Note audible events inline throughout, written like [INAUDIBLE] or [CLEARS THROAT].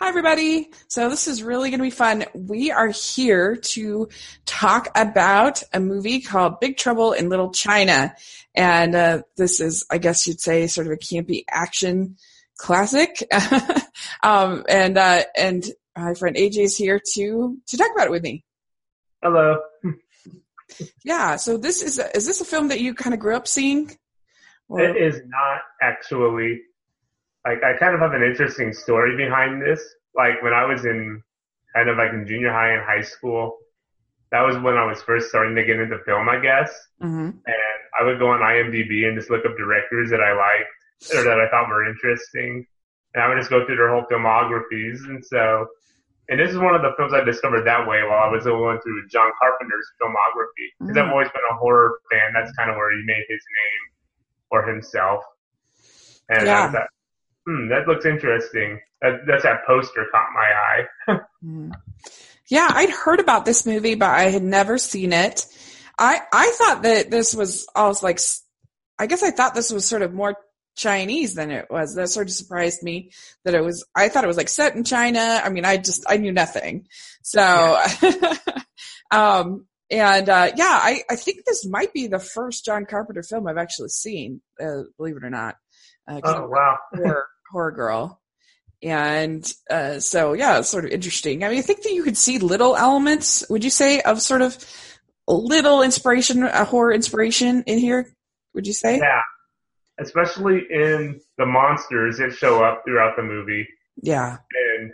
Hi, everybody. So this is really going to be fun. We are here to talk about a movie called Big Trouble in Little China. And uh, this is, I guess you'd say, sort of a campy action classic. [LAUGHS] um, and uh, and my friend AJ is here to to talk about it with me. Hello. [LAUGHS] yeah. So this is a, is this a film that you kind of grew up seeing? Or? It is not actually like I kind of have an interesting story behind this. Like when I was in kind of like in junior high and high school, that was when I was first starting to get into film, I guess. Mm-hmm. And I would go on IMDb and just look up directors that I liked or that I thought were interesting. And I would just go through their whole filmographies. And so, and this is one of the films I discovered that way while I was going through John Carpenter's filmography. Because mm-hmm. I've always been a horror fan. That's kind of where he made his name for himself. And yeah. that, hmm, that looks interesting. That, that's that poster caught my eye. [LAUGHS] mm. Yeah, I'd heard about this movie, but I had never seen it. I I thought that this was almost like, I guess I thought this was sort of more Chinese than it was. That sort of surprised me that it was. I thought it was like set in China. I mean, I just I knew nothing. So, yeah. [LAUGHS] um, and uh, yeah, I I think this might be the first John Carpenter film I've actually seen. Uh, believe it or not. Uh, oh wow, [LAUGHS] horror, girl. And uh, so, yeah, it's sort of interesting. I mean, I think that you could see little elements, would you say, of sort of little inspiration, a horror inspiration in here? Would you say? Yeah, especially in the monsters that show up throughout the movie. Yeah. And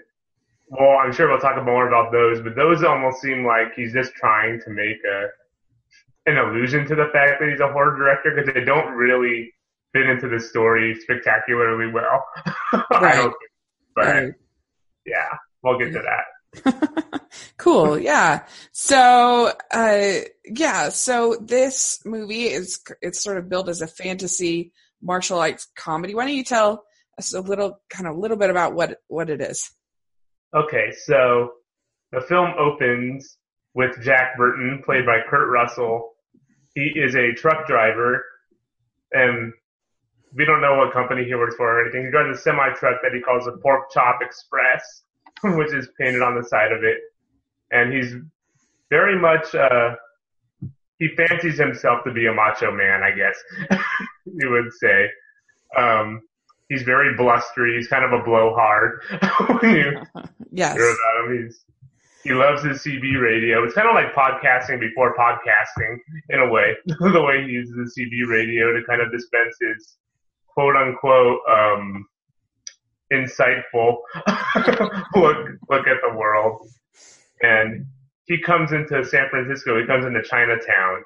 well, I'm sure we'll talk more about those, but those almost seem like he's just trying to make a an allusion to the fact that he's a horror director because they don't really fit into the story spectacularly well. [LAUGHS] Right. but right. yeah, we'll get to that. [LAUGHS] cool. Yeah. So, uh, yeah. So this movie is, it's sort of built as a fantasy martial arts comedy. Why don't you tell us a little, kind of a little bit about what, what it is? Okay. So the film opens with Jack Burton, played by Kurt Russell. He is a truck driver and we don't know what company he works for or anything. He drives a semi truck that he calls a Pork Chop Express, [LAUGHS] which is painted on the side of it. And he's very much, uh, he fancies himself to be a macho man, I guess [LAUGHS] you would say. Um, he's very blustery. He's kind of a blowhard [LAUGHS] when you yes. hear about him. He's, he loves his CB radio. It's kind of like podcasting before podcasting in a way, the way he uses the CB radio to kind of dispense his quote unquote um, insightful [LAUGHS] look look at the world. And he comes into San Francisco. He comes into Chinatown,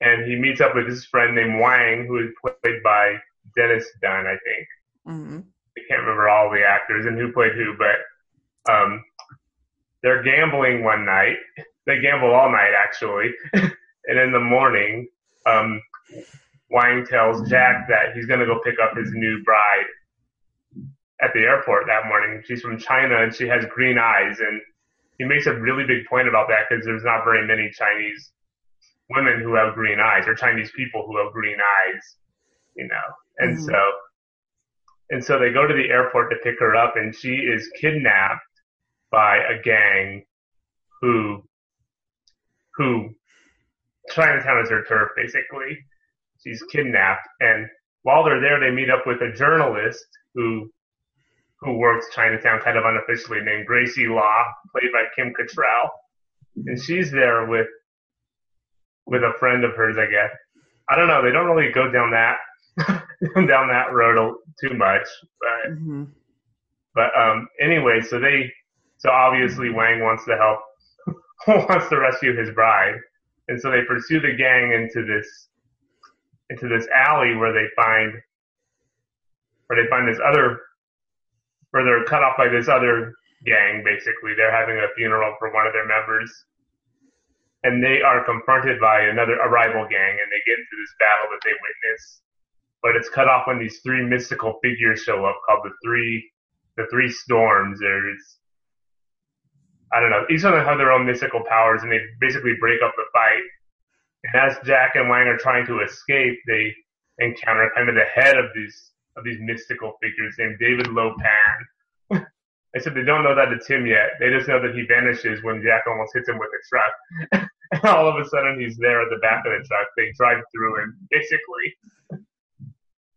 and he meets up with his friend named Wang, who is played by Dennis Dun, I think. Mm-hmm. I can't remember all the actors and who played who, but um, they're gambling one night. They gamble all night, actually. [LAUGHS] and in the morning, um, Wang tells Jack that he's going to go pick up his new bride at the airport that morning. She's from China and she has green eyes. And he makes a really big point about that because there's not very many Chinese women who have green eyes or Chinese people who have green eyes, you know. And mm-hmm. so, and so they go to the airport to pick her up and she is kidnapped by a gang who, who Chinatown is her turf basically she's kidnapped, and while they're there, they meet up with a journalist who who works Chinatown kind of unofficially named Gracie Law, played by Kim Cattrall, and she's there with with a friend of hers, I guess. I don't know. They don't really go down that [LAUGHS] down that road too much, but mm-hmm. but um anyway, so they so obviously Wang wants to help [LAUGHS] wants to rescue his bride, and so they pursue the gang into this into this alley where they find where they find this other where they're cut off by this other gang basically. They're having a funeral for one of their members. And they are confronted by another a rival gang and they get into this battle that they witness. But it's cut off when these three mystical figures show up called the three the three storms. There's I don't know. Each of them have their own mystical powers and they basically break up the fight and as Jack and Wang are trying to escape, they encounter kind of the head of these of these mystical figures named David Lo Pan. I said they don't know that it's him yet. They just know that he vanishes when Jack almost hits him with a truck. [LAUGHS] and all of a sudden he's there at the back of the truck. They drive through him, basically. [LAUGHS]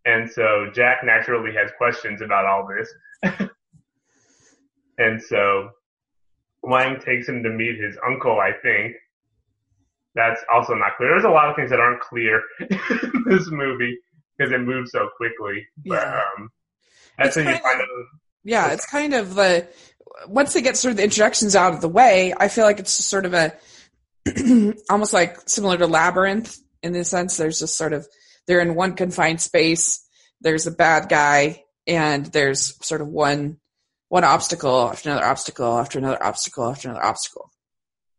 And so Jack naturally has questions about all this. [LAUGHS] and so Wang takes him to meet his uncle, I think. That's also not clear. There's a lot of things that aren't clear [LAUGHS] in this movie because it moves so quickly. But Yeah. um, that's It's when you kind find out. Yeah, it's kind of the once they get sort of the introductions out of the way, I feel like it's just sort of a [CLEARS THROAT] almost like similar to Labyrinth in the sense there's just sort of they're in one confined space, there's a bad guy, and there's sort of one one obstacle after another obstacle after another obstacle after another obstacle.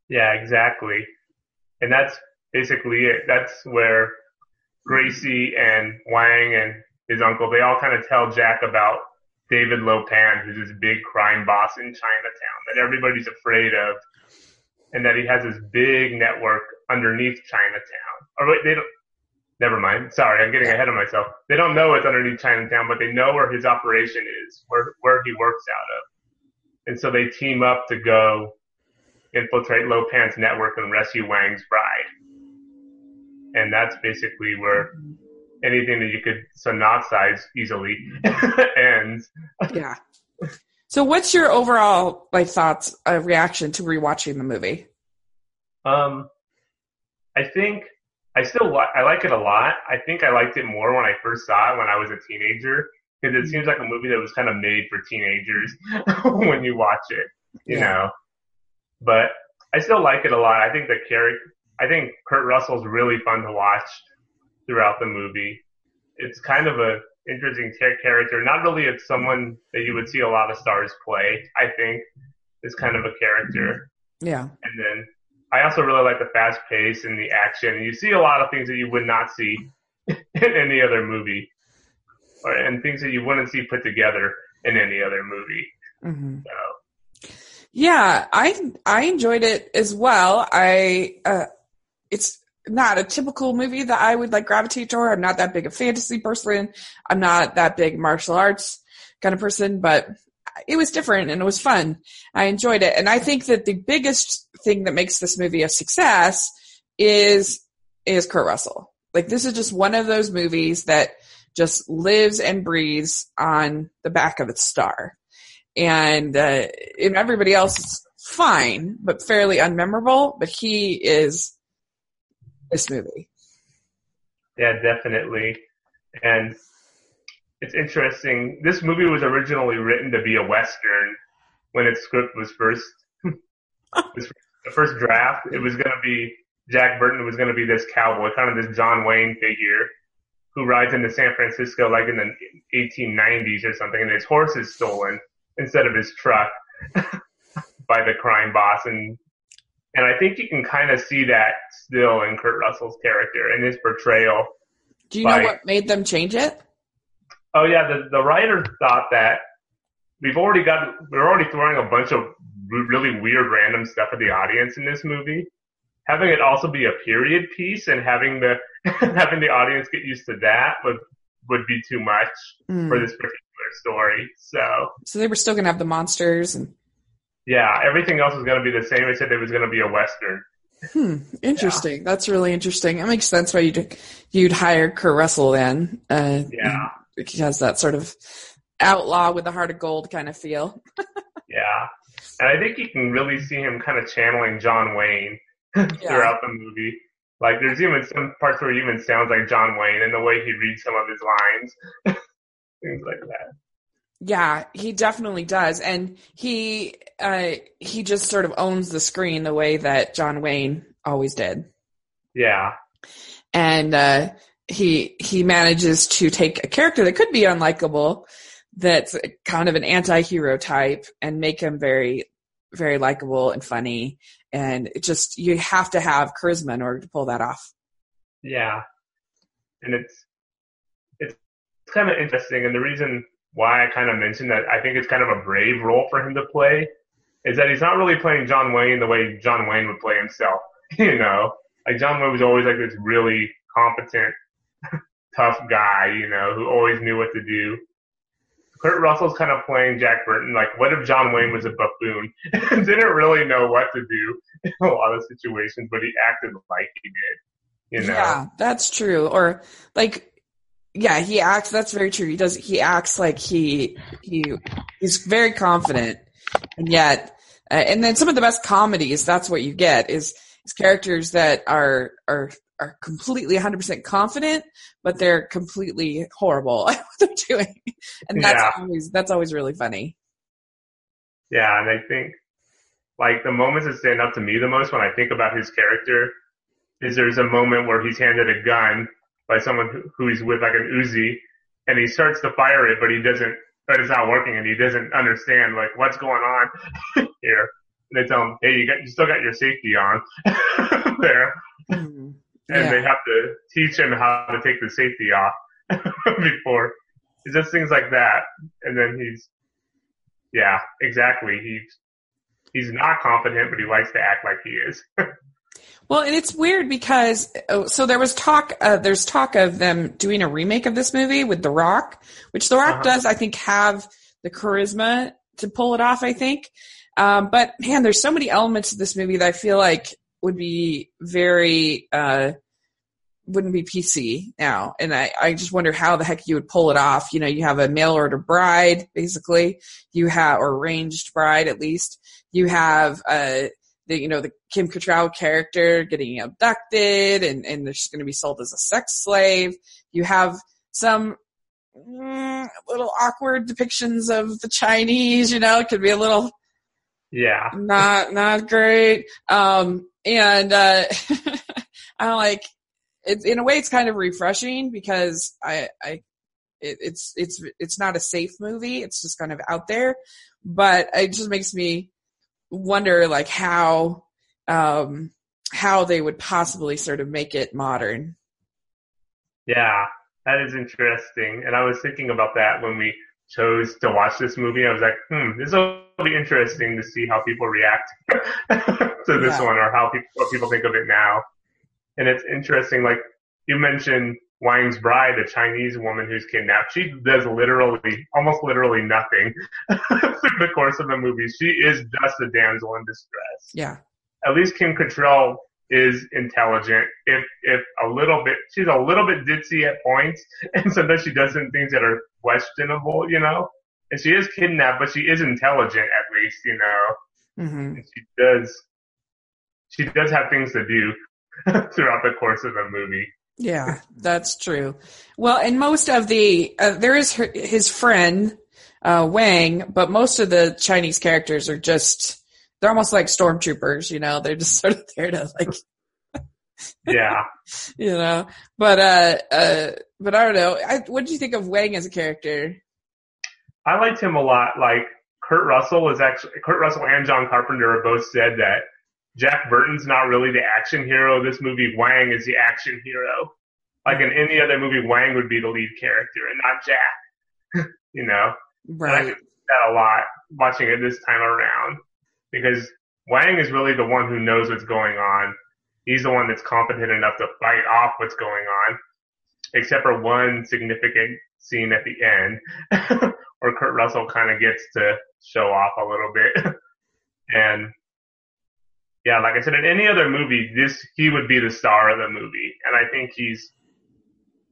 Yeah, exactly. And that's basically it. That's where Gracie and Wang and his uncle, they all kind of tell Jack about David Lopan, who's this big crime boss in Chinatown that everybody's afraid of, and that he has this big network underneath Chinatown. Or wait, they don't. Never mind. Sorry, I'm getting ahead of myself. They don't know it's underneath Chinatown, but they know where his operation is, where where he works out of, and so they team up to go infiltrate Lopan's network and rescue Wang's bride. And that's basically where anything that you could synopsize easily [LAUGHS] ends. Yeah. So what's your overall like thoughts uh, reaction to rewatching the movie? Um, I think I still li- I like it a lot. I think I liked it more when I first saw it when I was a teenager because it seems like a movie that was kind of made for teenagers [LAUGHS] when you watch it, you Yeah. know. But I still like it a lot. I think the character, I think Kurt Russell's really fun to watch throughout the movie. It's kind of a interesting cha- character. Not really it's someone that you would see a lot of stars play. I think is kind of a character. Yeah. And then I also really like the fast pace and the action. You see a lot of things that you would not see [LAUGHS] in any other movie, or and things that you wouldn't see put together in any other movie. hmm So Yeah, I I enjoyed it as well. I uh, it's not a typical movie that I would like gravitate toward. I'm not that big a fantasy person. I'm not that big martial arts kind of person, but it was different and it was fun. I enjoyed it, and I think that the biggest thing that makes this movie a success is is Kurt Russell. Like this is just one of those movies that just lives and breathes on the back of its star and uh, and everybody else is fine, but fairly unmemorable. But he is this movie. yeah, definitely. And it's interesting. This movie was originally written to be a western when its script was first [LAUGHS] the first draft. It was going to be Jack Burton was going to be this cowboy, kind of this John Wayne figure who rides into San Francisco like in the 1890s or something, and his horse is stolen instead of his truck [LAUGHS] by the crime boss, and and I think you can kind of see that still in Kurt Russell's character and his portrayal. Do you know what made them change it? Oh yeah, the the writer thought that we've already got we're already throwing a bunch of really weird random stuff at the audience in this movie. Having it also be a period piece and having the [LAUGHS] having the audience get used to that would would be too much Mm. for this particular story. So So they were still gonna have the monsters and yeah, everything else was going to be the same They said it was going to be a western. hmm, interesting. That's really interesting. It makes sense why you'd you'd hire Kurt Russell then. Uh, Yeah, he has that sort of outlaw with a heart of gold kind of feel. [LAUGHS] yeah, and I think you can really see him kind of channeling John Wayne [LAUGHS] throughout the movie. Like there's even some parts where he even sounds like John Wayne in the way he reads some of his lines. [LAUGHS] Things like that. Yeah, he definitely does, and he uh, he just sort of owns the screen the way that John Wayne always did, Yeah. and uh, he he manages to take a character that could be unlikable, that's kind of an anti-hero type, and make him very very likable and funny, and it just you have to have charisma in order to pull that off. Yeah. And it's it's kind of interesting and the reason why I kind of mentioned that I think it's kind of a brave role for him to play is that he's not really playing John Wayne the way John Wayne would play himself. [LAUGHS] you know, like John Wayne was always like this really competent, [LAUGHS] tough guy, you know, who always knew what to do. Kurt Russell's kind of playing Jack Burton. Like, what if John Wayne was a buffoon? [LAUGHS] Didn't really know what to do in a lot of situations, but he acted like he did. You know? Yeah, that's true. Or like, yeah, he acts. That's very true. He does. He acts like he he he's very confident, and yet, uh, and then some of the best comedies. That's what you get is is characters that are are are completely 100% confident, but they're completely horrible [LAUGHS] at what they're doing. And that's Yeah. always, that's always really funny. Yeah, and I think like the moments that stand out to me the most when I think about his character is there's a moment where he's handed a gun by someone who, who he's with like an Uzi and he starts to fire it but he doesn't but it's not working and he doesn't understand like what's going on [LAUGHS] here. And they tell him, Hey, you got you still got your safety on [LAUGHS] there. Mhm. And Yeah. they have to teach him how to take the safety off [LAUGHS] before it's just things like that. And then he's yeah, exactly. He's he's not confident, but he likes to act like he is. Well, and it's weird because oh, so there was talk. Uh, there's talk of them doing a remake of this movie with The Rock, which The Rock Uh-huh. does, I think, have the charisma to pull it off. I think, um, but man, there's so many elements of this movie that I feel like would be very uh, wouldn't be PC now, and I I just wonder how the heck you would pull it off. You know, you have a mail order bride, basically. You have or arranged bride at least. You have uh the you know the Kim Cattrall character getting abducted and and they're just going to be sold as a sex slave. You have some mm, little awkward depictions of the Chinese. You know, it could be a little yeah. not not great. Um, and uh, [LAUGHS] I'm like, it's in a way, it's kind of refreshing because I I it, it's it's it's not a safe movie. It's just kind of out there, but it just makes me wonder like how um how they would possibly sort of make it modern. Yeah. That is interesting. And I was thinking about that when we chose to watch this movie. I was like, hmm, this will be interesting to see how people react [LAUGHS] to this Yeah. one or how people, what people think of it now. And it's interesting, like you mentioned Wang's bride, a Chinese woman who's kidnapped. She does literally, almost literally nothing [LAUGHS] through the course of the movie. She is just a damsel in distress Yeah. at least Kim Cattrall is intelligent. If if a little bit, she's a little bit ditzy at points, [LAUGHS] and sometimes she does some things that are questionable, you know. And she is kidnapped, but she is intelligent at least, you know. hmm she does she does have things to do [LAUGHS] throughout the course of the movie. Yeah, that's true. Well, and most of the uh, there is her, his friend uh, Wang, but most of the Chinese characters are just they're almost like stormtroopers. You know, they're just [LAUGHS] sort of there to like Yeah. [LAUGHS] you know. But uh, uh, but I don't know. I, what do you think of Wang as a character? I liked him a lot. Like Kurt Russell is actually Kurt Russell and John Carpenter have both said that Jack Burton's not really the action hero this movie. Wang is the action hero. Like in any other movie, Wang would be the lead character and not Jack. [LAUGHS] you know, Right. that a lot watching it this time around because Wang is really the one who knows what's going on. He's the one that's competent enough to fight off what's going on, except for one significant scene at the end [LAUGHS] where Kurt Russell kind of gets to show off a little bit. [LAUGHS] and yeah, like I said, in any other movie, this, he would be the star of the movie. And I think he's,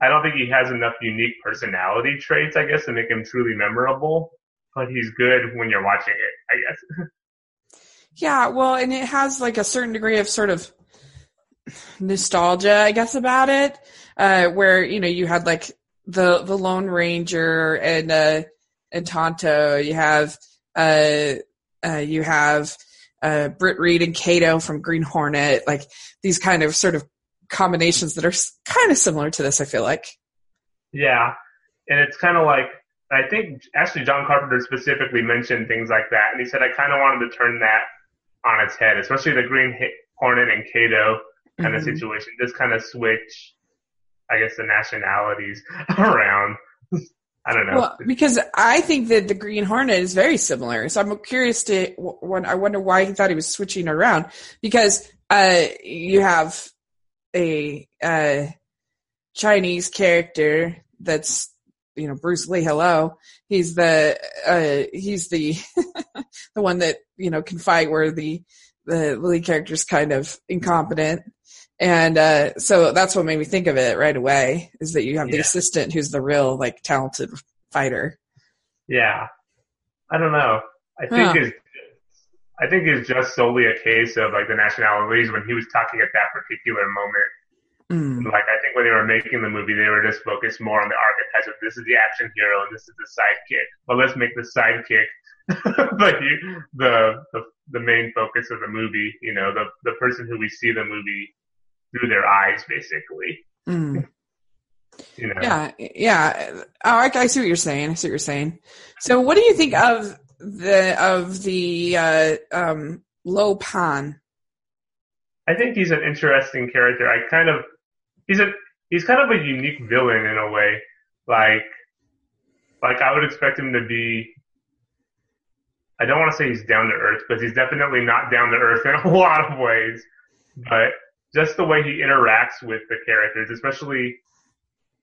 I don't think he has enough unique personality traits, I guess, to make him truly memorable, but he's good when you're watching it, I guess. [LAUGHS] Yeah, well, and it has like a certain degree of sort of nostalgia, I guess, about it, uh, where you know you had like the the Lone Ranger and uh, and Tonto. You have uh, uh, you have uh, Britt Reed and Kato from Green Hornet. Like these kind of sort of combinations that are kind of similar to this. I feel like. Yeah. And it's kind of like, I think actually John Carpenter specifically mentioned things like that. And he said, I kind of wanted to turn that on its head, especially the Green Hornet and Kato kind of Mhm. situation. Just kind of switch, I guess, the nationalities [LAUGHS] around. I don't know. Well, because I think that the Green Hornet is very similar. So I'm curious to when I wonder why he thought he was switching around because uh, you have a uh, Chinese character that's you know Bruce Lee. Hello, he's the uh, he's the [LAUGHS] the one that you know can fight where the the lead character's kind of incompetent. And uh, so that's what made me think of it right away is that you have the Yeah. assistant who's the real like talented fighter. Yeah. I don't know. I think Huh. it's I think it's just solely a case of like the nationalities when he was talking at that particular moment. Mm. Like I think when they were making the movie, they were just focused more on the archetypes of this is the action hero and this is the sidekick. Well, let's make the sidekick [LAUGHS] the, the the the main focus of the movie. You know, the the person who we see the movie through their eyes, basically. Mm. [LAUGHS] You know. Yeah, yeah. Oh, I, I see what you're saying. I see what you're saying. So, what do you think of the of the uh, um, Lo Pan? I think he's an interesting character. I kind of he's a he's kind of a unique villain in a way. Like like I would expect him to be I don't want to say he's down to earth, because he's definitely not down to earth in a [LAUGHS] lot of ways. But just the way he interacts with the characters, especially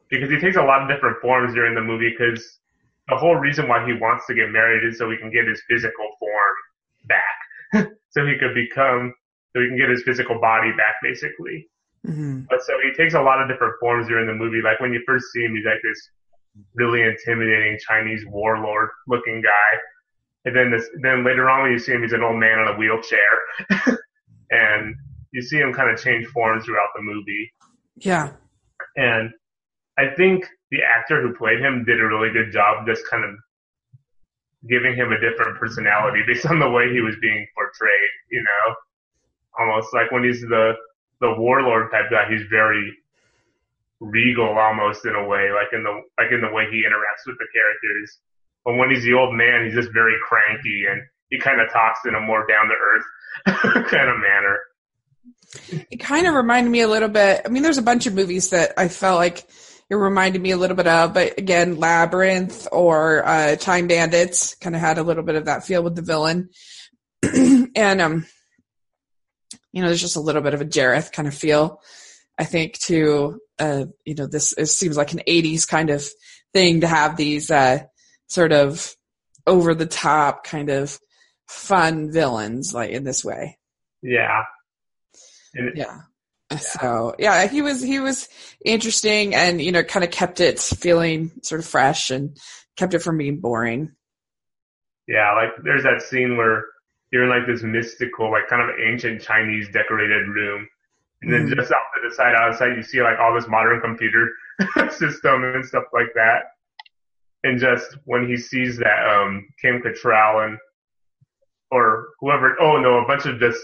because he takes a lot of different forms during the movie because the whole reason why he wants to get married is so he can get his physical form back. [LAUGHS] so he could become so he can get his physical body back basically. hmm But so he takes a lot of different forms during the movie. Like when you first see him, he's like this really intimidating Chinese warlord looking guy. And then this, then later on when you see him, he's an old man in a wheelchair. [LAUGHS] and you see him kind of change forms throughout the movie. Yeah. And I think the actor who played him did a really good job just kind of giving him a different personality based on the way he was being portrayed, you know? Almost like when he's the, the warlord type guy, he's very regal almost in a way, like in the, like in the way he interacts with the characters. But when he's the old man, he's just very cranky and he kind of talks in a more down to earth [LAUGHS] kind of manner. It kind of reminded me a little bit. I mean, there's a bunch of movies that I felt like it reminded me a little bit of, but again, Labyrinth or uh, Time Bandits kind of had a little bit of that feel with the villain. [CLEARS THROAT] and, um, you know, there's just a little bit of a Jareth kind of feel, I think, to, uh, you know, this it seems like an 80s kind of thing to have these uh, sort of over the top kind of fun villains like in this way. Yeah. Yeah. So yeah, he was he was interesting and you know kind of kept it feeling sort of fresh and kept it from being boring. Yeah, like there's that scene where you're in like this mystical, like kind of ancient Chinese decorated room. And then Mhm. just off to the side outside you see like all this modern computer [LAUGHS] system and stuff like that. And just when he sees that um Kim Cattrall and or whoever oh no, a bunch of just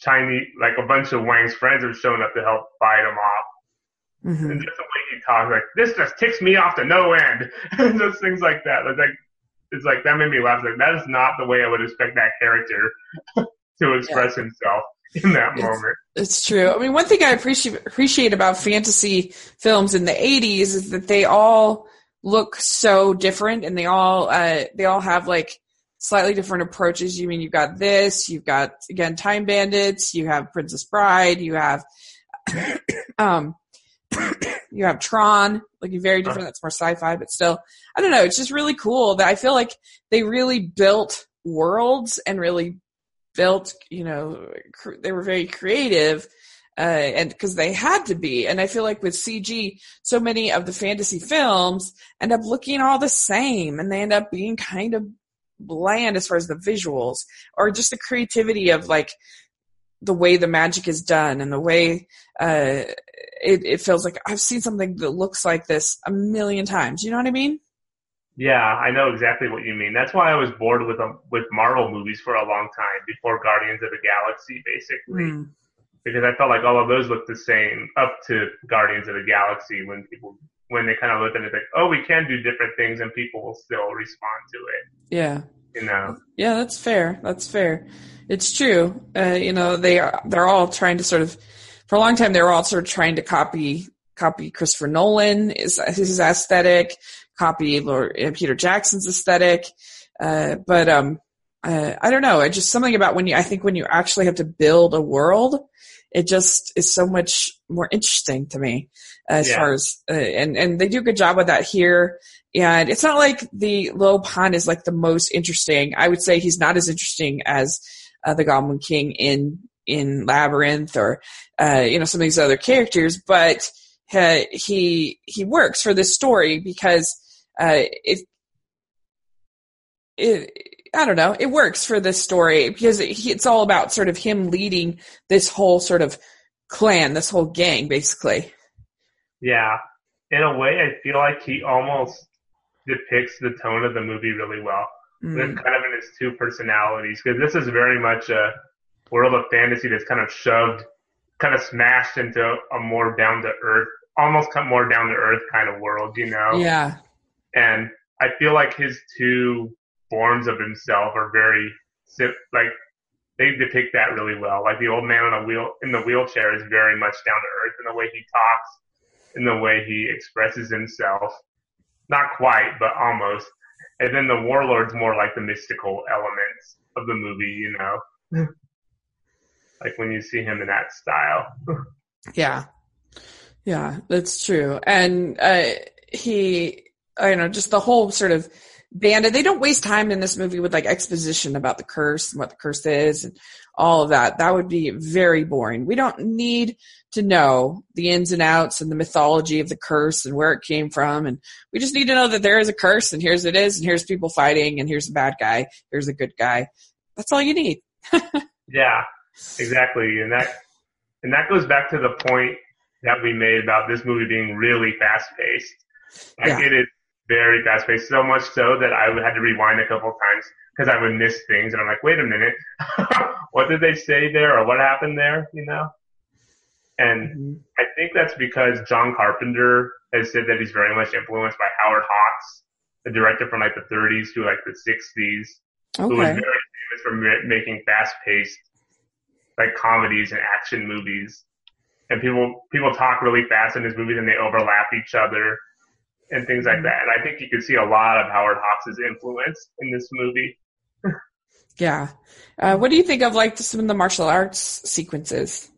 Chinese like a bunch of Wang's friends have shown up to help fight him off. hmm And just the way he talks, like this just ticks me off to no end. [LAUGHS] and just things like that. It's like it's like that made me laugh. Like that is not the way I would expect that character [LAUGHS] to express himself in that It's- moment. It's true. I mean, one thing I appreciate appreciate about fantasy films in the '80s is that they all look so different, and they all uh, they all have like slightly different approaches. You mean you've got this, you've got again Time Bandits, you have Princess Bride, you have [COUGHS] um [COUGHS] you have Tron, like very different. That's more sci-fi, but still, I don't know. It's just really cool that I feel like they really built worlds and really built, you know, cr- they were very creative, uh, and because they had to be. And I feel like with CG, so many of the fantasy films end up looking all the same and they end up being kind of bland as far as the visuals or just the creativity of like the way the magic is done and the way, uh, it, it feels like I've seen something that looks like this a million times. You know what I mean? Yeah, I know exactly what you mean. That's why I was bored with um, with Marvel movies for a long time before Guardians of the Galaxy, basically, Mm. because I felt like all of those looked the same up to Guardians of the Galaxy when people when they kind of look at it like, oh, we can do different things and people will still respond to it. Yeah. You know? Yeah, that's fair. That's fair. It's true. Uh, you know, they are, they're all trying to sort of, for a long time, they were all sort of trying to copy, copy Christopher Nolan, is his aesthetic, copy Lord, uh, Peter Jackson's aesthetic. Uh, but, um, uh, I don't know. It just something about when you, I think when you actually have to build a world, it just is so much more interesting to me as Yeah. far as, uh, and, and they do a good job with that here. And it's not like the Lo Pan is like the most interesting. I would say he's not as interesting as uh, the Goblin King in, in Labyrinth or, uh, you know, some of these other characters, but uh, he, he works for this story because, uh, it, it, I don't know, it works for this story because it, it's all about sort of him leading this whole sort of clan, this whole gang, basically. Yeah. In a way, I feel like he almost depicts the tone of the movie really well. Mm. With kind of in his two personalities, because this is very much a world of fantasy that's kind of shoved, kind of smashed into a more down to earth, almost more down to earth kind of world, you know? Yeah, And I feel like his two forms of himself are very, like, they depict that really well. Like the old man on a wheel, in the wheelchair is very much down to earth in the way he talks, in the way he expresses himself. Not quite, but almost. And then the warlord's more like the mystical elements of the movie, you know? [LAUGHS] like when you see him in that style. [LAUGHS] yeah, yeah, that's true. And uh, he, I don't know, just the whole sort of bandit. They don't waste time in this movie with like exposition about the curse and what the curse is and all of that. That would be very boring. We don't need to know the ins and outs and the mythology of the curse and where it came from. And we just need to know that there is a curse and here's it is and here's people fighting and here's a bad guy. Here's a good guy. That's all you need. [LAUGHS] Yeah, exactly. And that and that goes back to the point that we made about this movie being really fast paced. Like Yeah. it is very fast paced, so much so that I would had to rewind a couple times because I would miss things and I'm like, wait a minute, [LAUGHS] what did they say there or what happened there? You know? And Mhm. I think that's because John Carpenter has said that he's very much influenced by Howard Hawks, the director from like the 30s to like the 60s who was very famous for ma- making fast-paced like comedies and action movies. And people people talk really fast in his movies and they overlap each other and things like that. And I think you could see a lot of Howard Hawks' influence in this movie. Yeah. Uh, what do you think of like some of the martial arts sequences?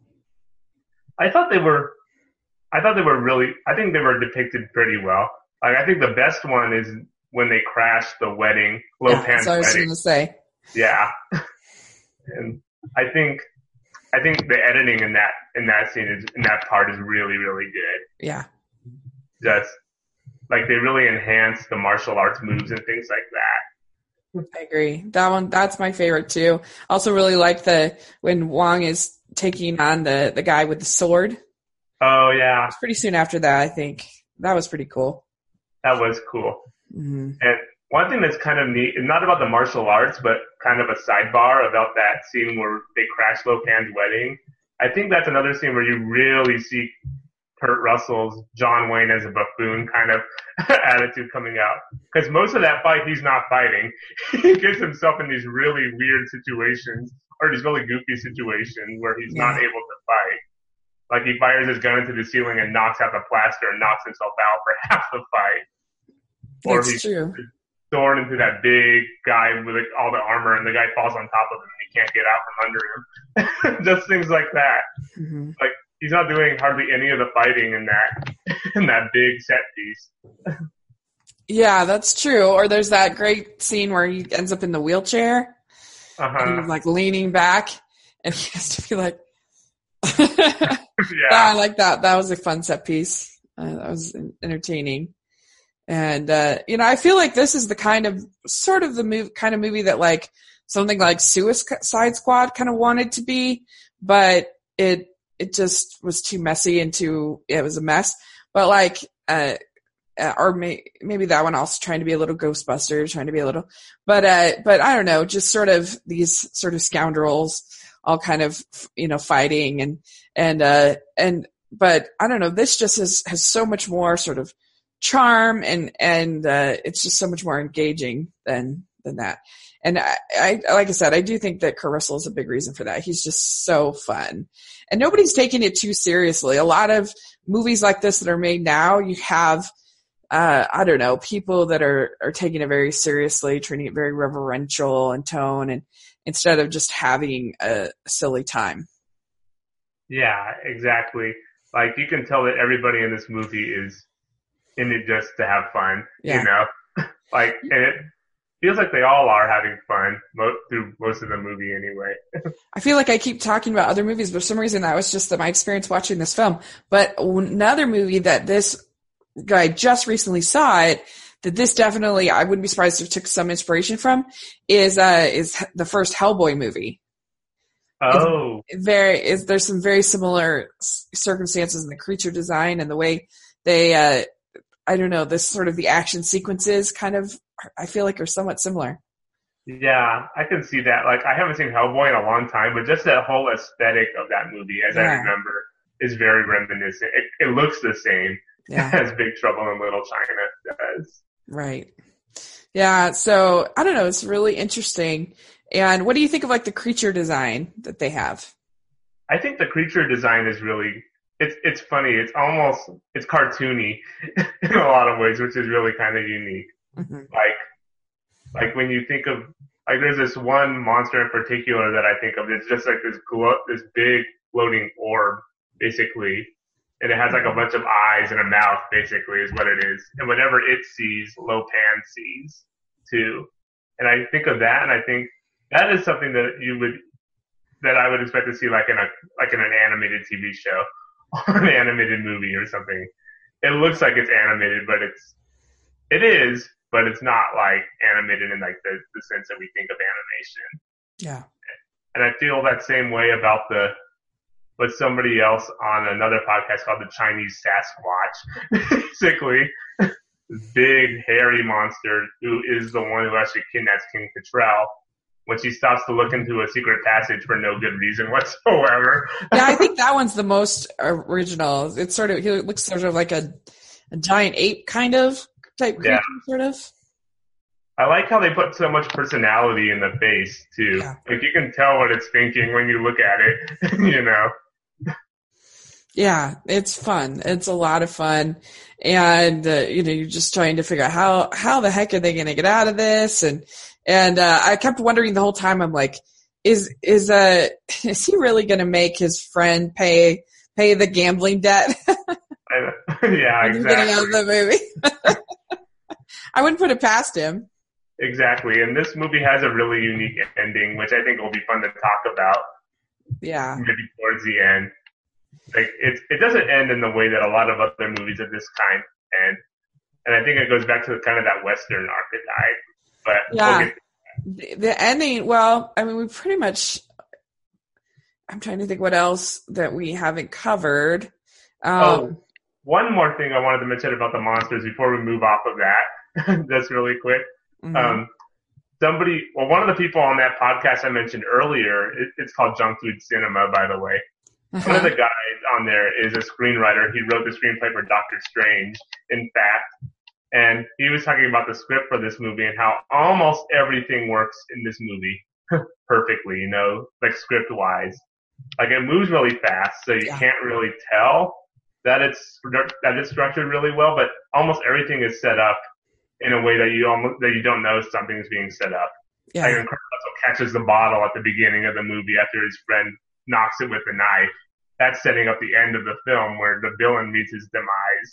I thought they were I thought they were really I think they were depicted pretty well. Like I think the best one is when they crash the wedding, Yeah, Lopan's that's what I was wedding. to say. Yeah. [LAUGHS] and I think I think the editing in that in that scene is in that part is really, really good. Yeah. Just like they really enhance the martial arts moves and things like that. I agree. That one, that's my favorite too. Also really like the, when Wong is taking on the, the guy with the sword. Oh yeah, It's pretty soon after that, I think. That was pretty cool. that was cool. hmm And one thing that's kind of neat, not about the martial arts, but kind of a sidebar about that scene where they crash Lopan's wedding. I think that's another scene where you really see Kurt Russell's John Wayne as a buffoon kind of [LAUGHS] attitude coming out. Because most of that fight, he's not fighting. [LAUGHS] he gets himself in these really weird situations, or these really goofy situations where he's not able to fight. Like he fires his gun into the ceiling and knocks out the plaster and knocks himself out for [LAUGHS] half the fight. Or That's he's true. thrown into that big guy with like, all the armor and the guy falls on top of him and he can't get out from under him. Just things like that. hmm He's not doing hardly any of the fighting in that [LAUGHS] in that big set piece. Yeah, that's true. Or there's that great scene where he ends up in the wheelchair Uh and huh. he's like leaning back and he has to be like, [LAUGHS] I Yeah. like that. That was a fun set piece. Uh, that was entertaining. And, uh, you know, I feel like this is the kind of, sort of the move, kind of movie that like something like Suicide Squad kind of wanted to be, but it, it just was too messy and too, it was a mess. But like, uh, uh, or may, maybe that one also trying to be a little Ghostbuster, trying to be a little, but, uh, but I don't know, just sort of these sort of scoundrels all kind of, you know, fighting and, and, uh, and, but I don't know, this just has, has so much more sort of charm and, and, uh, it's just so much more engaging than, than that. And I, I, like I said, I do think that Kurt Russell is a big reason for that. He's just so fun and nobody's taking it too seriously. A lot of movies like this that are made now, you have, uh, I don't know, people that are, are taking it very seriously, treating it very reverential in tone and instead of just having a silly time. Yeah, exactly. Like you can tell that everybody in this movie is in it just to have fun, Yeah. you know? [LAUGHS] like, and it feels like they all are having fun mo- through most of the movie anyway. [LAUGHS] I feel like I keep talking about other movies, but for some reason that was just my experience watching this film. But another movie that this guy just recently saw it, that this definitely, I wouldn't be surprised if it took some inspiration from, is, uh, is the first Hellboy movie. Oh, Very, is, there's some very similar circumstances in the creature design and the way they, uh, I don't know, this sort of the action sequences kind of, I feel like are somewhat similar. yeah, I can see that. Like, I haven't seen Hellboy in a long time, but just that whole aesthetic of that movie, as I remember, is very reminiscent. It, it looks the same Yeah. [LAUGHS] as Big Trouble in Little China does. Right. Yeah. So I don't know. It's really interesting. And what do you think of like the creature design that they have? I think the creature design is really it's it's funny. It's almost it's cartoony [LAUGHS] in a lot of ways, which is really kind of unique. Mhm. Like like when you think of like there's this one monster in particular that I think of. It's just like this glow, this big floating orb, basically, and it has like a bunch of eyes and a mouth, basically, is what it is. And whatever it sees, Lopan sees too. And I think of that, and I think that is something that you would that I would expect to see like in a like in an animated TV show [LAUGHS] or an animated movie or something. It looks like it's animated, but it's it is, but it's not like animated in like the, the sense that we think of animation. Yeah. And I feel that same way about the what somebody else on another podcast called the Chinese Sasquatch. [LAUGHS] Basically, big hairy monster who is the one who actually kidnaps Kim Cattrall she stops to look into a secret passage for no good reason whatsoever. [LAUGHS] Yeah. I think that one's the most original. It's sort of, he looks sort of like a, a giant ape kind of type creature, Yeah. sort of. I like how they put so much personality in the face too. Yeah. Like you can tell what it's thinking when you look at it, [LAUGHS] you know. Yeah, it's fun. It's a lot of fun. And, uh, you know, you're just trying to figure out how, how the heck are they going to get out of this? And, and, uh, I kept wondering the whole time, I'm like, is, is, uh, [LAUGHS] is he really going to make his friend pay, pay the gambling debt [LAUGHS] I, [LAUGHS] yeah, getting out of exactly. the movie? I wouldn't put it past him. Exactly. And this movie has a really unique ending, which I think will be fun to talk about Yeah. maybe towards the end. Like it, it doesn't end in the way that a lot of other movies of this kind end. And I think it goes back to kind of that Western archetype. But Yeah. we'll The, the ending, well, I mean, we pretty much, I'm trying to think what else that we haven't covered. Um, Oh. one more thing I wanted to mention about the monsters before we move off of that, [LAUGHS] just really quick. mhm. Um, somebody, well, one of the people on that podcast I mentioned earlier, it, it's called Junk Food Cinema, by the way. One of Uh-huh. the guys on there is a screenwriter. He wrote the screenplay for Doctor Strange, in fact. And he was talking about the script for this movie and how almost everything works in this movie [LAUGHS] perfectly, you know, like script wise. Like it moves really fast, so you Yeah. can't really tell that it's that it's structured really well, but almost everything is set up in a way that you almost that you don't know something is being set up. yeah. Like Russell catches the bottle at the beginning of the movie after his friend knocks it with a knife. That's setting up the end of the film where the villain meets his demise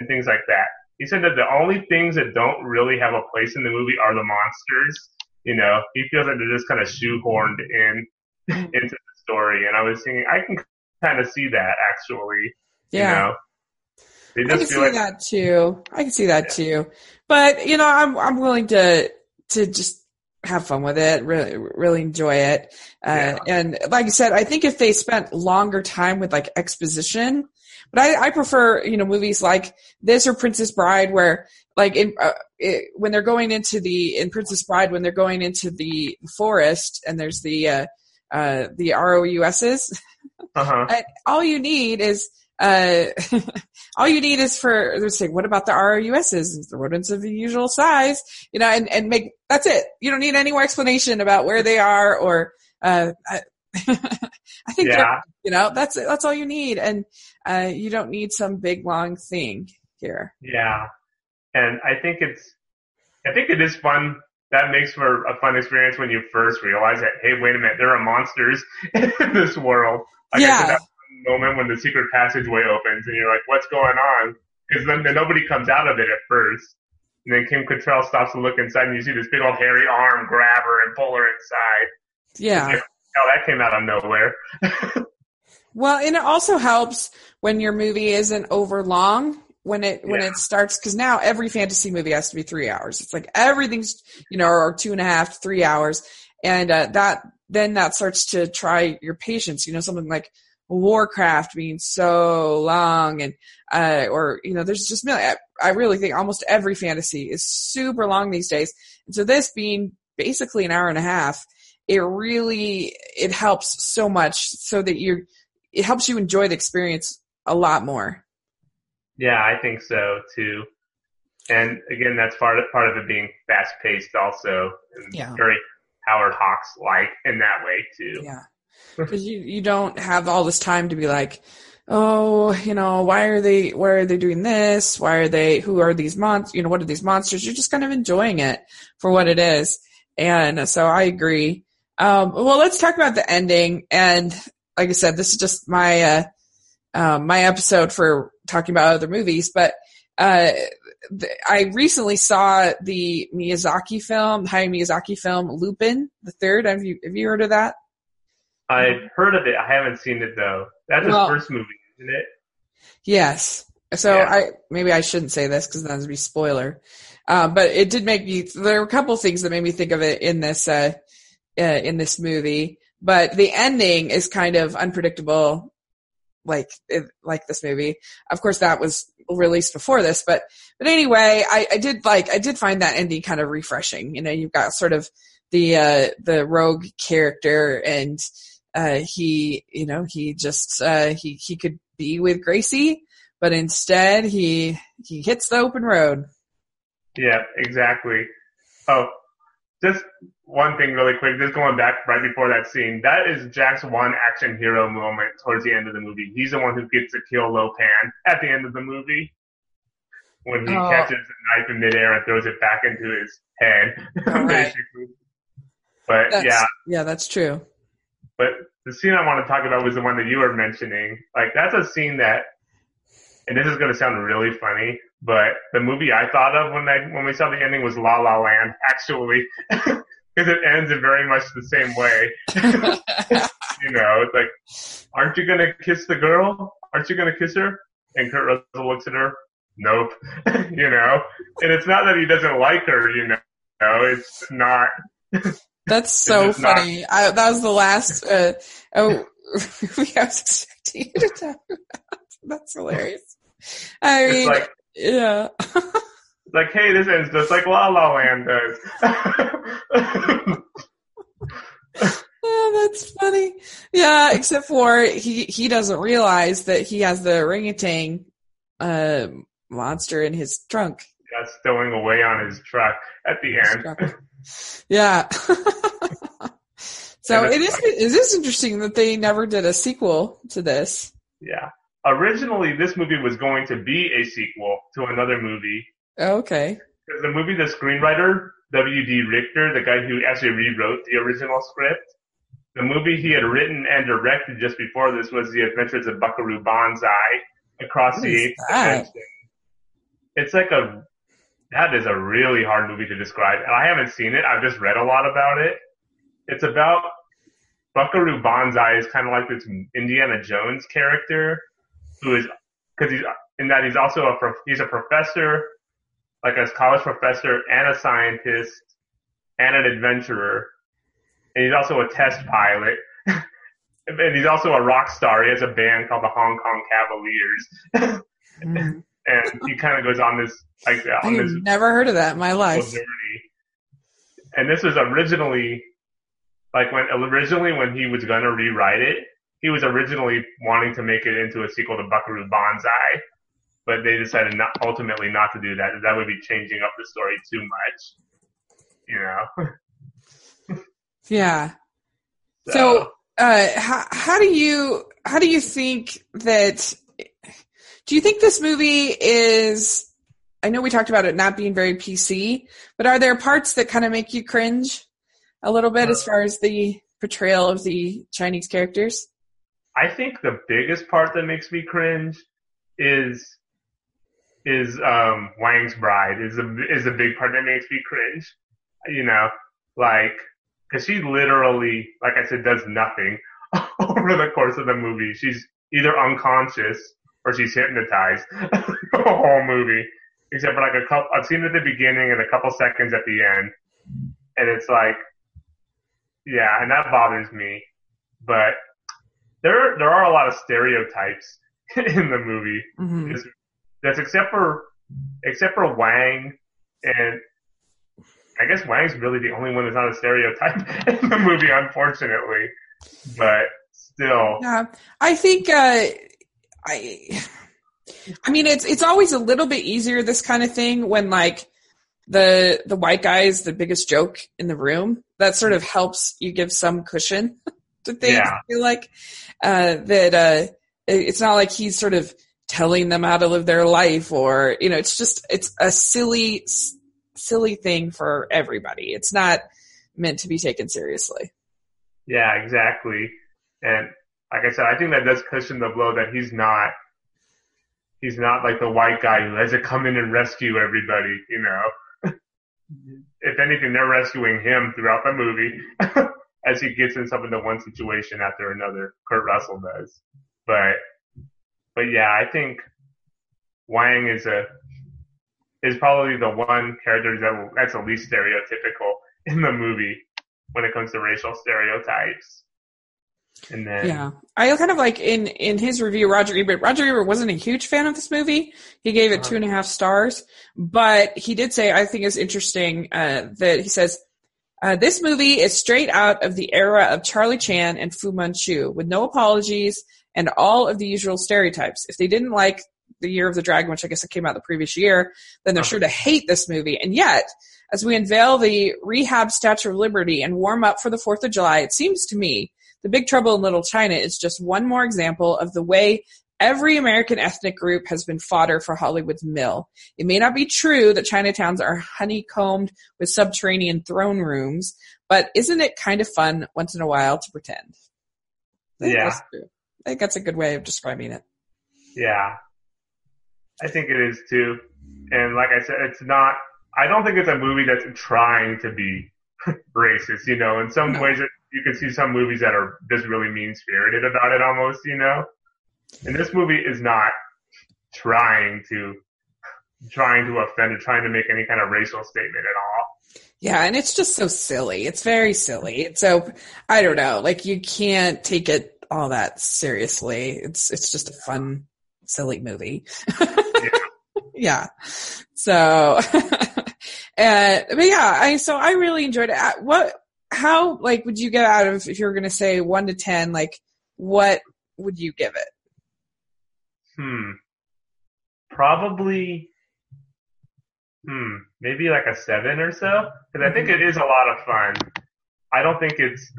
and things like that. He said that the only things that don't really have a place in the movie are the monsters. You know, he feels like they're just kind of shoehorned in into the story. And I was thinking, I can kind of see that actually. yeah. You know, they I can see like that too. I can see that too. But you know, I'm I'm willing to to just have fun with it, really really enjoy it. Uh, Yeah. and like I said, I think if they spent longer time with like exposition, but I, I prefer you know movies like this or Princess Bride where like in uh, it, when they're going into the in Princess Bride when they're going into the forest and there's the uh, uh, the ROUSs uh huh. [LAUGHS] and all you need is uh [LAUGHS] all you need is for they say what about the ROUSs the rodents of the usual size? You know and and make that's it. You don't need any more explanation about where they are or uh [LAUGHS] I, think Yeah. you know that's that's all you need and uh you don't need some big long thing here Yeah. and I think it's, I think it is fun. That makes for a fun experience when you first realize that, hey, wait a minute, there are monsters [LAUGHS] in this world. Like Yeah. that moment when the secret passageway opens and you're like, what's going on? Because then, then nobody comes out of it at first. And then Kim Cattrall stops to look inside and you see this big old hairy arm grab her and pull her inside. Yeah. Oh, that came out of nowhere. [LAUGHS] Well, and it also helps when your movie isn't over long when it when Yeah. it starts because now every fantasy movie has to be three hours. It's like everything's you know or two and a half, three hours, and uh, that then that starts to try your patience. You know, something like Warcraft being so long, and uh, or you know, there's just I- I really think almost every fantasy is super long these days, and so this being basically an hour and a half, it really it helps so much so that you're it helps you enjoy the experience a lot more. Yeah, I think so too. And again, that's part of part of it being fast paced, also, and Yeah. very Howard Hawks like in that way too. Yeah. Because you, you don't have all this time to be like, oh, you know, why are they, why are they doing this? Why are they, who are these monsters? You know, what are these monsters? You're just kind of enjoying it for what it is. And so I agree. Um, well, let's talk about the ending. And like I said, this is just my, uh, um, my episode for talking about other movies, but, uh, th- I recently saw the Miyazaki film, Hayao Miyazaki film, Lupin the Third. Have you, have you heard of that? I've heard of it. I haven't seen it though. That's Well- his first movie, isn't it? Yes. So Yeah. I maybe I shouldn't say this because that would be spoiler. Um, but it did make me. There were a couple things that made me think of it in this uh, uh, in this movie. But the ending is kind of unpredictable, like it, like this movie. Of course, that was released before this, but but anyway, I, I did like I did find that ending kind of refreshing. You know, you've got sort of the uh, the rogue character and uh, he you know he just uh, he he could be with Gracie, but instead he he hits the open road. Yeah, exactly. Oh, just one thing really quick, just going back right before that scene. That is Jack's one action hero moment towards the end of the movie. He's the one who gets to kill Lopan at the end of the movie. When he Oh. catches a knife in midair and throws it back into his head, [LAUGHS] right. But That's, yeah, yeah, that's true. but the scene I want to talk about was the one that you were mentioning. Like that's a scene that, and this is going to sound really funny, but the movie I thought of when I when we saw the ending was La La Land, actually, [LAUGHS] because it ends in very much the same way. [LAUGHS] you know, it's like, aren't you gonna kiss the girl? Aren't you gonna kiss her? And Kurt Russell looks at her. Nope. [LAUGHS] you know, and it's not that he doesn't like her. You know, it's not. [LAUGHS] That's so funny. I, that was the last uh, oh, I was expecting you to talk about. That's hilarious. I mean, like yeah. Like, hey, this ends just like La La Land does. [LAUGHS] Oh, that's funny. Yeah, except for he he doesn't realize that he has the orangutan uh, monster in his trunk. Got stowing away on his truck at the end. Yeah. [LAUGHS] so it's is it is interesting that they never did a sequel to this. Yeah. Originally, this movie was going to be a sequel to another movie. Oh, Okay. Because the movie, the screenwriter, W.D. Richter, the guy who actually rewrote the original script, the movie he had written and directed just before this was The Adventures of Buckaroo Banzai Across What the Eighth? Dimension. It's like a, that is a really hard movie to describe. And I haven't seen it. I've just read a lot about it. It's about Buckaroo Banzai is kind of like this Indiana Jones character who is, cause he's, in that he's also a, he's a professor, like a college professor and a scientist and an adventurer. And he's also a test pilot. [LAUGHS] and he's also a rock star. He has a band called the Hong Kong Cavaliers. Mm. [LAUGHS] and he kind of goes on this, like, on this never heard of that in my life. journey. And this was originally, like when originally when he was gonna rewrite it, he was originally wanting to make it into a sequel to Buckaroo Banzai, but they decided not ultimately not to do that. That would be changing up the story too much, you know. [LAUGHS] Yeah. So, uh, how how do you how do you think that? Do you think this movie is I know we talked about it not being very PC, but are there parts that kind of make you cringe a little bit as far as the portrayal of the Chinese characters? I think the biggest part that makes me cringe is is um Wang's bride is a is a big part that makes me cringe. You know, like because she literally, like I said, does nothing [LAUGHS] over the course of the movie. She's either unconscious or she's hypnotized [LAUGHS] the whole movie, except for like a couple. I've seen it at the beginning and a couple seconds at the end, and it's like, yeah, and that bothers me. But there there are a lot of stereotypes [LAUGHS] in the movie. Mm-hmm. That's, except for except for Wang and I guess Wang's really the only one that's not a stereotype [LAUGHS] in the movie, unfortunately. But still, Yeah, I think uh, I. I mean, it's it's always a little bit easier this kind of thing when like the the white guy is the biggest joke in the room. That sort of helps you give some cushion [LAUGHS] to things. Yeah. I feel like uh, that uh, it's not like he's sort of telling them how to live their life, or you know, it's just it's a silly silly thing for everybody. It's not meant to be taken seriously. yeah, exactly. And like I said, I think that does cushion the blow that he's not he's not like the white guy who has to come in and rescue everybody. You know, [LAUGHS] if anything, they're rescuing him throughout the movie [LAUGHS] as he gets himself into one situation after another. Kurt Russell does, but but yeah, I think Wang is a is probably the one character that that's the least stereotypical [LAUGHS] in the movie when it comes to racial stereotypes. And then Yeah, I kind of like in in his review, Roger Ebert. Roger Ebert wasn't a huge fan of this movie. He gave it Uh-huh. two and a half stars, but he did say I think it's interesting uh, that he says uh, this movie is straight out of the era of Charlie Chan and Fu Manchu, with no apologies and all of the usual stereotypes. If they didn't like the Year of the Dragon, which I guess it came out the previous year, then they're Uh-huh. sure to hate this movie. And yet, as we unveil the rehab Statue of Liberty and warm up for the Fourth of July, it seems to me the Big Trouble in Little China is just one more example of the way every American ethnic group has been fodder for Hollywood's mill. It may not be true that Chinatowns are honeycombed with subterranean throne rooms, but isn't it kind of fun once in a while to pretend? Yeah. that's true. I think that's a good way of describing it. Yeah. I think it is too. And like I said, it's not, I don't think it's a movie that's trying to be [LAUGHS] racist, you know, in some No. ways it, you can see some movies that are just really mean spirited about it almost, you know. And this movie is not trying to, trying to offend or trying to make any kind of racial statement at all. Yeah, and it's just so silly. It's very silly. It's so I don't know, like you can't take it all that seriously. It's it's just a fun, silly movie. [LAUGHS] yeah. So, [LAUGHS] uh, but yeah, I so I really enjoyed it. What? How like would you get out of if you were going to say one to ten? Like, what would you give it? Hmm. Probably. Hmm. Maybe like a seven or so. Because I think it is a lot of fun. I don't think it's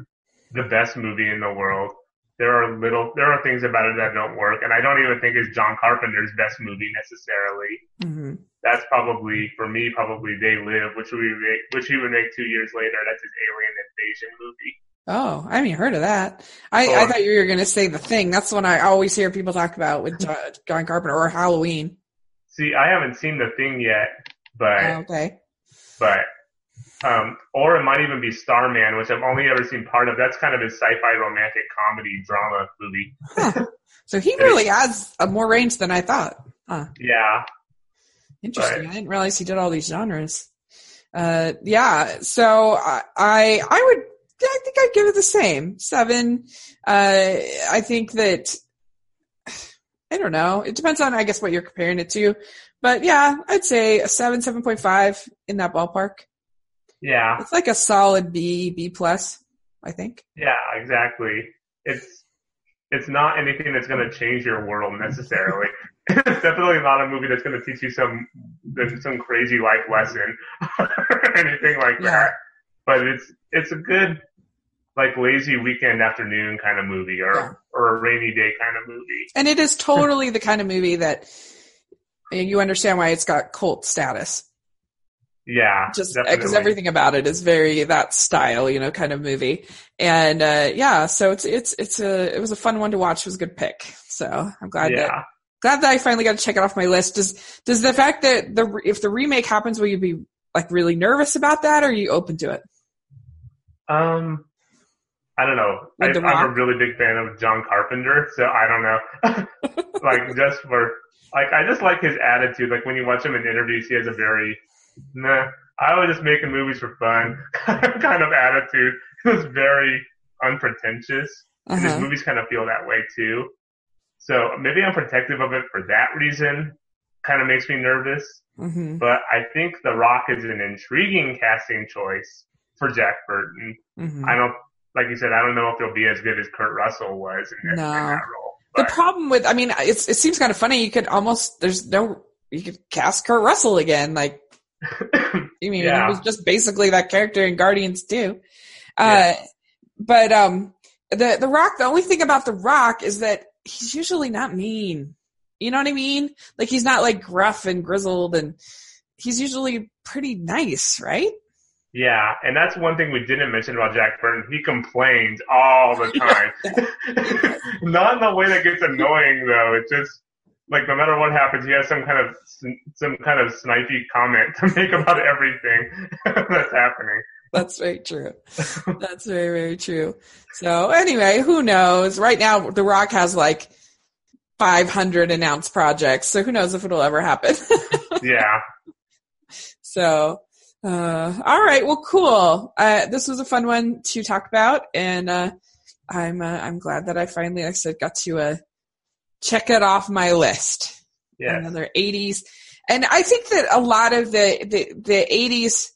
the best movie in the world. There are little, there are things about it that don't work, and I don't even think it's John Carpenter's best movie necessarily. Mm-hmm. That's probably for me, probably They Live, which we make, which he would make two years later. That's his alien invasion movie. Oh, I haven't heard of that. I, I thought you were going to say the thing. That's the one I always hear people talk about with John Carpenter or Halloween. See, I haven't seen the thing yet, but Oh, okay. but um, or it might even be Starman, which I've only ever seen part of. That's kind of his sci-fi romantic comedy drama movie. Huh. [LAUGHS] So he really has a more range than I thought. Huh. Yeah, Interesting. Right. I didn't realize he did all these genres. Uh, yeah. So I, I, I would, I think I'd give it the same seven. Uh, I think that, [SIGHS] I don't know. It depends on, I guess, what you're comparing it to. But yeah, I'd say a seven, 7.5 in that ballpark. Yeah, It's like a solid B, B plus, I think. yeah, exactly. It's it's not anything that's going to change your world necessarily. [LAUGHS] it's definitely not a movie that's going to teach you some some crazy life lesson [LAUGHS] or anything like Yeah. that. But it's it's a good like lazy weekend afternoon kind of movie or Yeah. or a rainy day kind of movie. And it is totally the kind of movie that you understand why it's got cult status. Yeah, Just because everything about it is very that style, you know, kind of movie. And uh yeah, so it's it's it's a it was a fun one to watch. It was a good pick. So I'm glad that Yeah, glad that I finally got to check it off my list. Does does the fact that the if the remake happens, will you be like really nervous about that, or are you open to it? um, I don't know. I, I'm a really big fan of John Carpenter, so I don't know. [LAUGHS] like just for like, I just like his attitude. Like when you watch him in interviews, he has a very nah. I was just making movies for fun [LAUGHS] kind of attitude. It was very unpretentious. And his Uh-huh. movies kind of feel that way too. So maybe I'm protective of it for that reason. Kind of makes me nervous. hmm But I think The Rock is an intriguing casting choice for Jack Burton. hmm I don't, like you said, I don't know if he'll be as good as Kurt Russell was in, that- No. in that role. The problem with, I mean, it's, it seems kind of funny. You could almost, there's no, you could cast Kurt Russell again. Like, [LAUGHS] I mean, Yeah. he was just basically that character in Guardians too. Uh, Yeah. but, um, the, the Rock, the only thing about the Rock is that he's usually not mean. You know what I mean? Like, he's not like gruff and grizzled and he's usually pretty nice, right? yeah, and that's one thing we didn't mention about Jack Burton. He complains all the [LAUGHS] time. [LAUGHS] Not in a way that gets annoying though. It's just like no matter what happens, he has some kind of some kind of snipey comment to [LAUGHS] make about everything [LAUGHS] that's happening. That's very true. That's very, very true. So anyway, who knows? Right now, The Rock has like 500 announced projects, so who knows if it'll ever happen. [LAUGHS] Yeah. so, uh, all right. Well, cool. Uh, this was a fun one to talk about and, uh, I'm, uh, I'm glad that I finally, like I said, got to, uh, check it off my list. Yes. another 80s. And I think that a lot of the, the, the 80s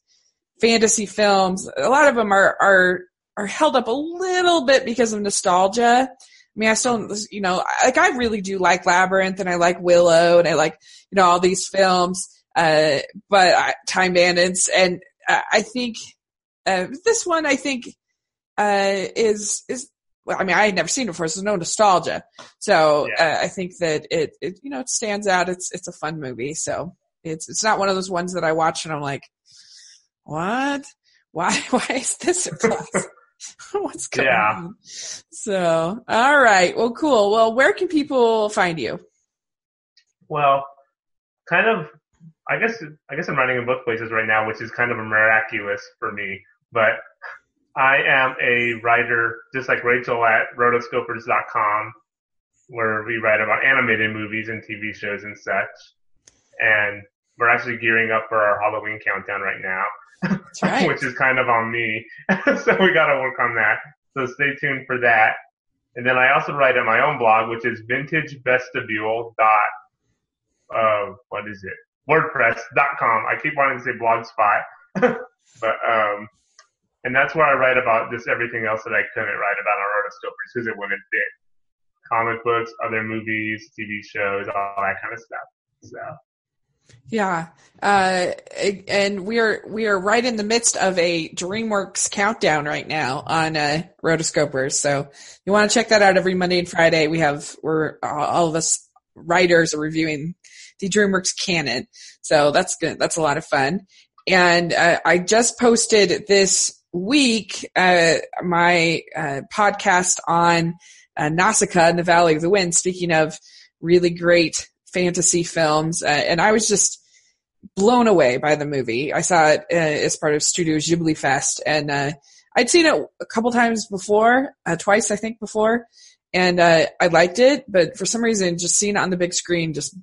fantasy films, a lot of them are, are, are held up a little bit because of nostalgia. I mean, I still, you know, like I really do like Labyrinth and I like Willow and I like, you know, all these films, uh, but I, Time Bandits and uh, I think, uh, this one I think, uh, is, is, well, I mean, I had never seen it before, so there's no nostalgia. So Yeah. uh, I think that it, it, you know, it stands out. It's it's a fun movie. So it's it's not one of those ones that I watch and I'm like, what? Why [LAUGHS] why is this a class? [LAUGHS] What's going Yeah. on? So all right, well, cool. Well, where can people find you? Well, kind of. I guess I guess I'm writing in both places right now, which is kind of miraculous for me. But I am a writer, just like Rachel at rotoscopers.com, where we write about animated movies and TV shows and such. And we're actually gearing up for our Halloween countdown right now, right. [LAUGHS] which is kind of on me. [LAUGHS] so we got to work on that. So stay tuned for that. And then I also write at my own blog, which is vintagevestibule dot uh, what is it? WordPress.com. I keep wanting to say Blogspot, [LAUGHS] but um, and that's where I write about just everything else that I couldn't write about on Rotoscopers because it wouldn't fit. Comic books, other movies, TV shows, all that kind of stuff. So Yeah. Uh, and we are, we are right in the midst of a DreamWorks countdown right now on, uh, Rotoscopers. So you want to check that out every Monday and Friday. We have, we're, all of us writers are reviewing the DreamWorks canon. So that's good. That's a lot of fun. And, uh, I just posted this week, uh, my, uh, podcast on, uh, Nausicaa in the Valley of the Wind. Speaking of really great fantasy films, uh, and I was just blown away by the movie. I saw it uh, as part of Studio Ghibli Fest, and uh, I'd seen it a couple times before, twice I think before, and I liked it. But for some reason, just seeing it on the big screen just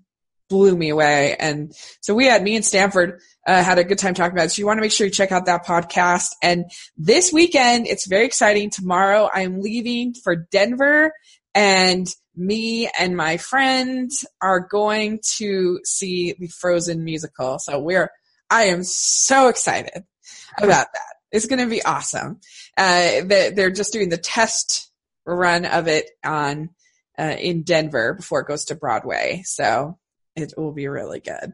blew me away. And so we had me and Stanford uh, had a good time talking about it. So you want to make sure you check out that podcast. And this weekend, it's very exciting. Tomorrow, I'm leaving for Denver and me and my friend are going to see the Frozen musical. So we're, I am so excited about that. It's going to be awesome. Uh, they- they're just doing the test run of it on, uh, in Denver before it goes to Broadway. So it will be really good.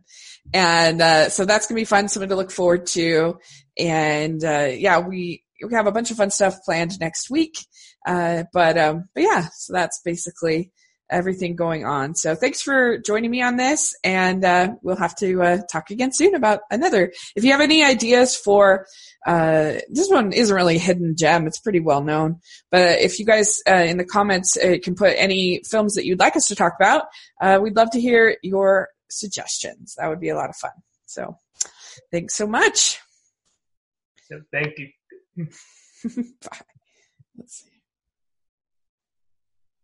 And, uh, so that's going to be fun, something to look forward to. And, uh, yeah, we, we have a bunch of fun stuff planned next week. Uh, but, um, but yeah, so that's basically, everything going on. So thanks for joining me on this, and uh, we'll have to uh, talk again soon about another. If you have any ideas for uh, this one, isn't really a hidden gem; it's pretty well known. But if you guys uh, in the comments uh, can put any films that you'd like us to talk about, uh, we'd love to hear your suggestions. That would be a lot of fun. So thanks so much. Thank you. [LAUGHS] Bye.